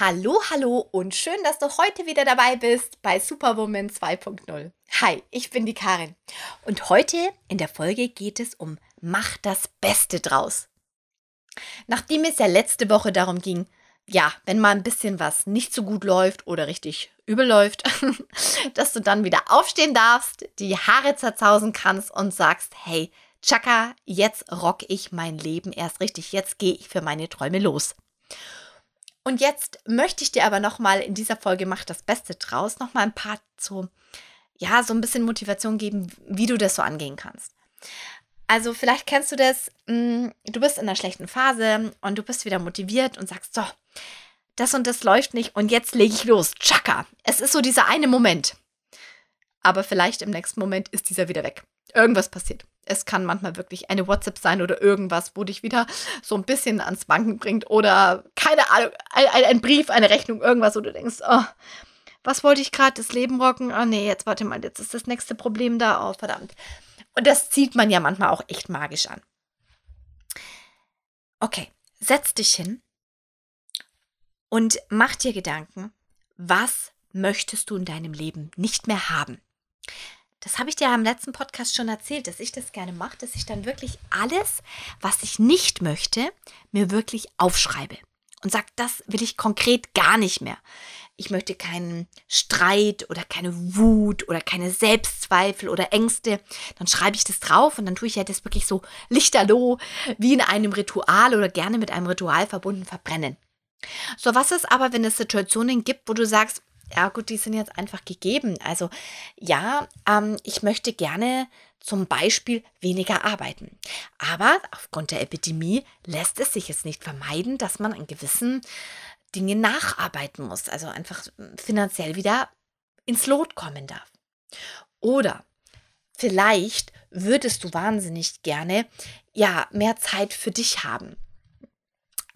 Hallo, hallo und schön, dass du heute wieder dabei bist bei Superwoman 2.0. Hi, ich bin die Karin und heute in der Folge geht es um Mach das Beste draus. Nachdem es ja letzte Woche darum ging, ja, wenn mal ein bisschen was nicht so gut läuft oder richtig übel läuft, dass du dann wieder aufstehen darfst, die Haare zerzausen kannst und sagst, hey, Chaka, jetzt rock ich mein Leben erst richtig, jetzt gehe ich für meine Träume los. Und jetzt möchte ich dir aber nochmal in dieser Folge Mach das Beste draus nochmal ein paar so, ja, so ein bisschen Motivation geben, wie du das so angehen kannst. Also vielleicht kennst du das, mm, du bist in einer schlechten Phase und du bist wieder motiviert und sagst, so, das und das läuft nicht und jetzt lege ich los. Chaka. Es ist so dieser eine Moment. Aber vielleicht im nächsten Moment ist dieser wieder weg. Irgendwas passiert. Es kann manchmal wirklich eine WhatsApp sein oder irgendwas, wo dich wieder so ein bisschen ans Banken bringt oder keine Ahnung, ein, ein Brief, eine Rechnung, irgendwas, wo du denkst, oh, was wollte ich gerade, das Leben rocken? Oh nee, jetzt warte mal, jetzt ist das nächste Problem da, oh verdammt. Und das zieht man ja manchmal auch echt magisch an. Okay, setz dich hin und mach dir Gedanken, was möchtest du in deinem Leben nicht mehr haben? Das habe ich dir am letzten Podcast schon erzählt, dass ich das gerne mache, dass ich dann wirklich alles, was ich nicht möchte, mir wirklich aufschreibe und sage, das will ich konkret gar nicht mehr. Ich möchte keinen Streit oder keine Wut oder keine Selbstzweifel oder Ängste. Dann schreibe ich das drauf und dann tue ich ja das wirklich so lichterloh wie in einem Ritual oder gerne mit einem Ritual verbunden verbrennen. So, was ist aber, wenn es Situationen gibt, wo du sagst, ja gut, die sind jetzt einfach gegeben. Also ja, ähm, ich möchte gerne zum Beispiel weniger arbeiten. Aber aufgrund der Epidemie lässt es sich jetzt nicht vermeiden, dass man an gewissen Dingen nacharbeiten muss. Also einfach finanziell wieder ins Lot kommen darf. Oder vielleicht würdest du wahnsinnig gerne ja mehr Zeit für dich haben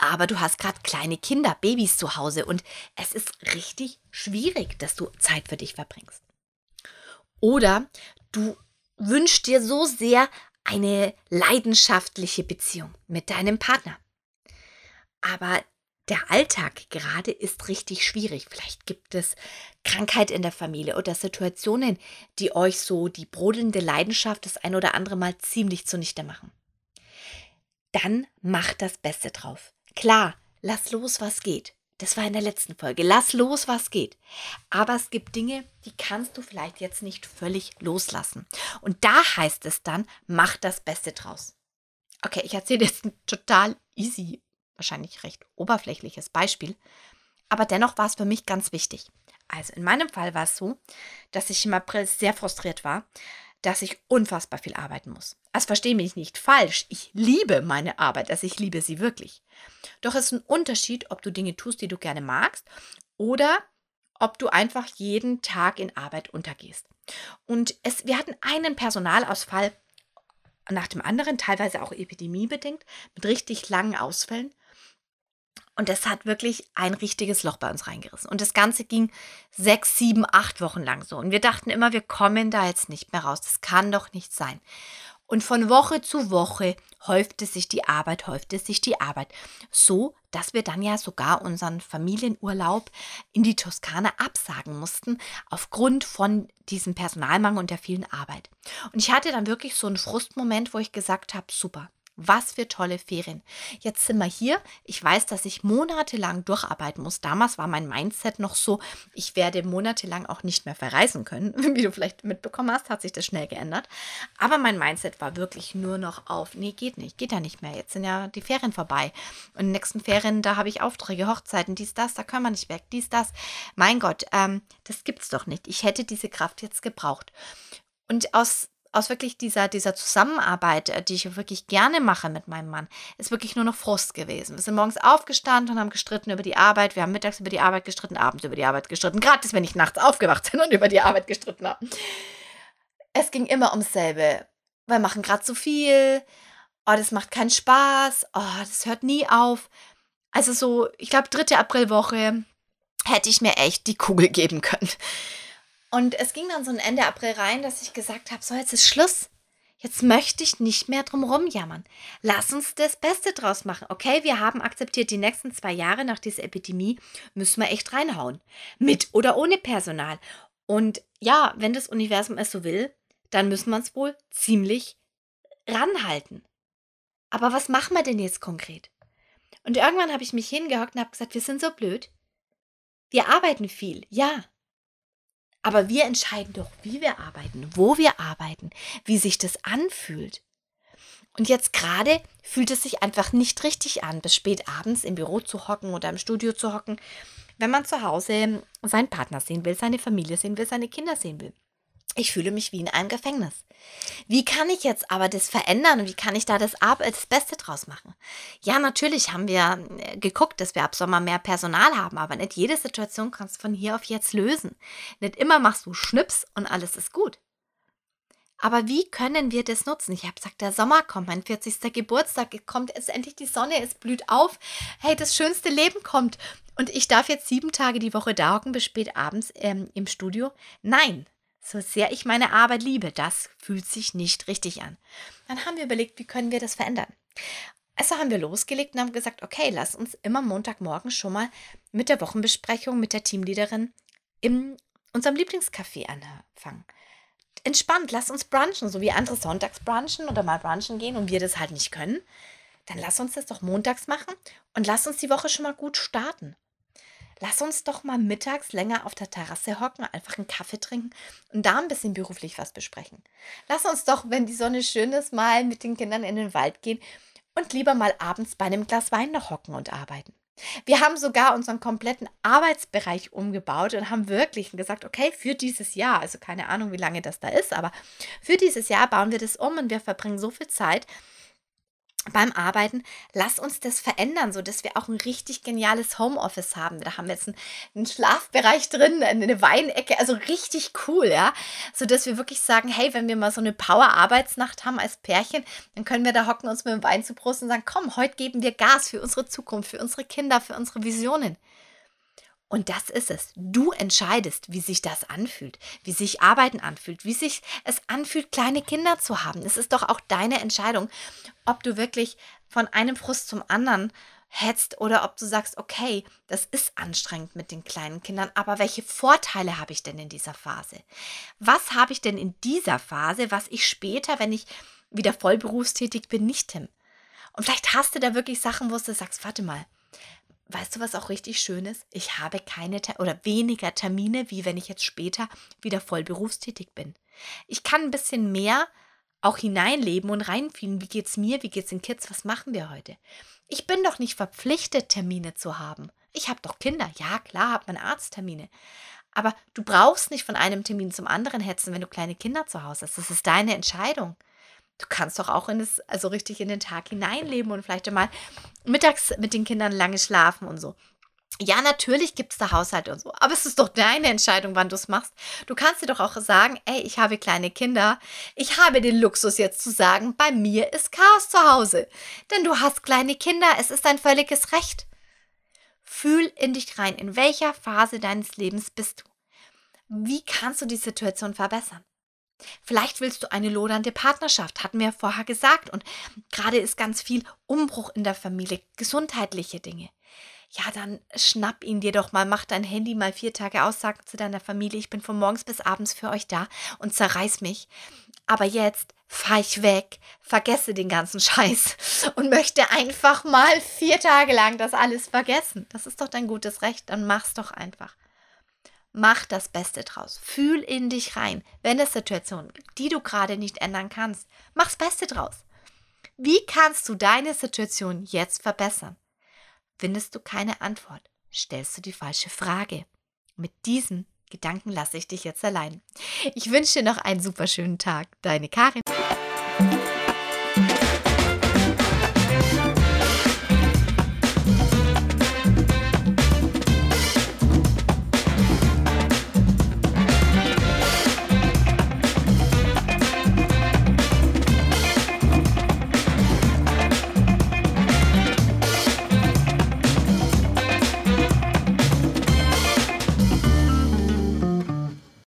aber du hast gerade kleine Kinder, Babys zu Hause und es ist richtig schwierig, dass du Zeit für dich verbringst. Oder du wünschst dir so sehr eine leidenschaftliche Beziehung mit deinem Partner. Aber der Alltag gerade ist richtig schwierig. Vielleicht gibt es Krankheit in der Familie oder Situationen, die euch so die brodelnde Leidenschaft das ein oder andere Mal ziemlich zunichte machen. Dann macht das Beste drauf. Klar, lass los, was geht. Das war in der letzten Folge. Lass los, was geht. Aber es gibt Dinge, die kannst du vielleicht jetzt nicht völlig loslassen. Und da heißt es dann, mach das Beste draus. Okay, ich erzähle jetzt ein total easy, wahrscheinlich recht oberflächliches Beispiel. Aber dennoch war es für mich ganz wichtig. Also in meinem Fall war es so, dass ich im April sehr frustriert war, dass ich unfassbar viel arbeiten muss. Also verstehe mich nicht falsch. Ich liebe meine Arbeit, also ich liebe sie wirklich. Doch es ist ein Unterschied, ob du Dinge tust, die du gerne magst oder ob du einfach jeden Tag in Arbeit untergehst. Und es, wir hatten einen Personalausfall nach dem anderen, teilweise auch epidemiebedingt, mit richtig langen Ausfällen. Und das hat wirklich ein richtiges Loch bei uns reingerissen. Und das Ganze ging sechs, sieben, acht Wochen lang so. Und wir dachten immer, wir kommen da jetzt nicht mehr raus. Das kann doch nicht sein. Und von Woche zu Woche häufte sich die Arbeit, häufte sich die Arbeit. So, dass wir dann ja sogar unseren Familienurlaub in die Toskana absagen mussten, aufgrund von diesem Personalmangel und der vielen Arbeit. Und ich hatte dann wirklich so einen Frustmoment, wo ich gesagt habe, super, was für tolle Ferien. Jetzt sind wir hier. Ich weiß, dass ich monatelang durcharbeiten muss. Damals war mein Mindset noch so, ich werde monatelang auch nicht mehr verreisen können. Wie du vielleicht mitbekommen hast, hat sich das schnell geändert. Aber mein Mindset war wirklich nur noch auf, nee, geht nicht, geht ja nicht mehr. Jetzt sind ja die Ferien vorbei. Und in den nächsten Ferien, da habe ich Aufträge, Hochzeiten, dies, das, da können wir nicht weg, dies, das. Mein Gott, ähm, das gibt's doch nicht. Ich hätte diese Kraft jetzt gebraucht. Und aus aus wirklich dieser, dieser Zusammenarbeit, äh, die ich wirklich gerne mache mit meinem Mann, ist wirklich nur noch Frust gewesen. Wir sind morgens aufgestanden und haben gestritten über die Arbeit. Wir haben mittags über die Arbeit gestritten, abends über die Arbeit gestritten. Gratis, wenn ich nachts aufgewacht bin und über die Arbeit gestritten habe. Es ging immer ums selbe. Wir machen gerade zu viel. Oh, das macht keinen Spaß. Oh, das hört nie auf. Also so, ich glaube, dritte Aprilwoche hätte ich mir echt die Kugel geben können. Und es ging dann so ein Ende April rein, dass ich gesagt habe, so jetzt ist Schluss. Jetzt möchte ich nicht mehr drum rumjammern. Lass uns das Beste draus machen. Okay, wir haben akzeptiert, die nächsten zwei Jahre nach dieser Epidemie müssen wir echt reinhauen. Mit oder ohne Personal. Und ja, wenn das Universum es so will, dann müssen wir uns wohl ziemlich ranhalten. Aber was machen wir denn jetzt konkret? Und irgendwann habe ich mich hingehockt und habe gesagt, wir sind so blöd. Wir arbeiten viel, ja. Aber wir entscheiden doch, wie wir arbeiten, wo wir arbeiten, wie sich das anfühlt. Und jetzt gerade fühlt es sich einfach nicht richtig an, bis spät abends im Büro zu hocken oder im Studio zu hocken, wenn man zu Hause seinen Partner sehen will, seine Familie sehen will, seine Kinder sehen will. Ich fühle mich wie in einem Gefängnis. Wie kann ich jetzt aber das verändern und wie kann ich da das, das Beste draus machen? Ja, natürlich haben wir äh, geguckt, dass wir ab Sommer mehr Personal haben, aber nicht jede Situation kannst du von hier auf jetzt lösen. Nicht immer machst du Schnips und alles ist gut. Aber wie können wir das nutzen? Ich habe gesagt, der Sommer kommt, mein 40. Geburtstag kommt, es endlich die Sonne, es blüht auf. Hey, das schönste Leben kommt. Und ich darf jetzt sieben Tage die Woche da hocken bis spät abends ähm, im Studio. Nein, so sehr ich meine Arbeit liebe, das fühlt sich nicht richtig an. Dann haben wir überlegt, wie können wir das verändern? Also haben wir losgelegt und haben gesagt, okay, lass uns immer Montagmorgen schon mal mit der Wochenbesprechung mit der Teamleaderin in unserem Lieblingscafé anfangen. Entspannt, lass uns brunchen, so wie andere sonntags brunchen oder mal brunchen gehen und wir das halt nicht können. Dann lass uns das doch montags machen und lass uns die Woche schon mal gut starten lass uns doch mal mittags länger auf der Terrasse hocken, einfach einen Kaffee trinken und da ein bisschen beruflich was besprechen. Lass uns doch, wenn die Sonne schön ist, mal mit den Kindern in den Wald gehen und lieber mal abends bei einem Glas Wein noch hocken und arbeiten. Wir haben sogar unseren kompletten Arbeitsbereich umgebaut und haben wirklich gesagt, okay, für dieses Jahr, also keine Ahnung, wie lange das da ist, aber für dieses Jahr bauen wir das um und wir verbringen so viel Zeit beim Arbeiten, lass uns das verändern, so dass wir auch ein richtig geniales Homeoffice haben. Da haben wir jetzt einen, einen, Schlafbereich drin, eine Weinecke, also richtig cool, ja, so dass wir wirklich sagen, hey, wenn wir mal so eine Power-Arbeitsnacht haben als Pärchen, dann können wir da hocken uns mit dem Wein zu Brust und sagen, komm, heute geben wir Gas für unsere Zukunft, für unsere Kinder, für unsere Visionen. Und das ist es. Du entscheidest, wie sich das anfühlt, wie sich Arbeiten anfühlt, wie sich es anfühlt, kleine Kinder zu haben. Es ist doch auch deine Entscheidung, ob du wirklich von einem Frust zum anderen hetzt oder ob du sagst, okay, das ist anstrengend mit den kleinen Kindern, aber welche Vorteile habe ich denn in dieser Phase? Was habe ich denn in dieser Phase, was ich später, wenn ich wieder voll berufstätig bin, nicht hin? Und vielleicht hast du da wirklich Sachen, wo du sagst, warte mal, Weißt du, was auch richtig schön ist? Ich habe keine oder weniger Termine, wie wenn ich jetzt später wieder voll berufstätig bin. Ich kann ein bisschen mehr auch hineinleben und reinfühlen. Wie geht's mir? Wie geht's den Kids? Was machen wir heute? Ich bin doch nicht verpflichtet, Termine zu haben. Ich habe doch Kinder. Ja, klar, habe man Arzttermine. Aber du brauchst nicht von einem Termin zum anderen hetzen, wenn du kleine Kinder zu Hause hast. Das ist deine Entscheidung. Du kannst doch auch in das, also richtig in den Tag hineinleben und vielleicht mal mittags mit den Kindern lange schlafen und so. Ja, natürlich gibt es da Haushalt und so, aber es ist doch deine Entscheidung, wann du es machst. Du kannst dir doch auch sagen, ey, ich habe kleine Kinder. Ich habe den Luxus jetzt zu sagen, bei mir ist Chaos zu Hause. Denn du hast kleine Kinder, es ist dein völliges Recht. Fühl in dich rein, in welcher Phase deines Lebens bist du? Wie kannst du die Situation verbessern? Vielleicht willst du eine lodernde Partnerschaft, hatten wir vorher gesagt. Und gerade ist ganz viel Umbruch in der Familie, gesundheitliche Dinge. Ja, dann schnapp ihn dir doch mal, mach dein Handy mal vier Tage aus, sag zu deiner Familie, ich bin von morgens bis abends für euch da und zerreiß mich. Aber jetzt fahr ich weg, vergesse den ganzen Scheiß und möchte einfach mal vier Tage lang das alles vergessen. Das ist doch dein gutes Recht, dann mach's doch einfach. Mach das Beste draus. Fühl in dich rein. Wenn es Situationen gibt, die du gerade nicht ändern kannst, mach's Beste draus. Wie kannst du deine Situation jetzt verbessern? Findest du keine Antwort, stellst du die falsche Frage. Mit diesem Gedanken lasse ich dich jetzt allein. Ich wünsche dir noch einen super schönen Tag. Deine Karin.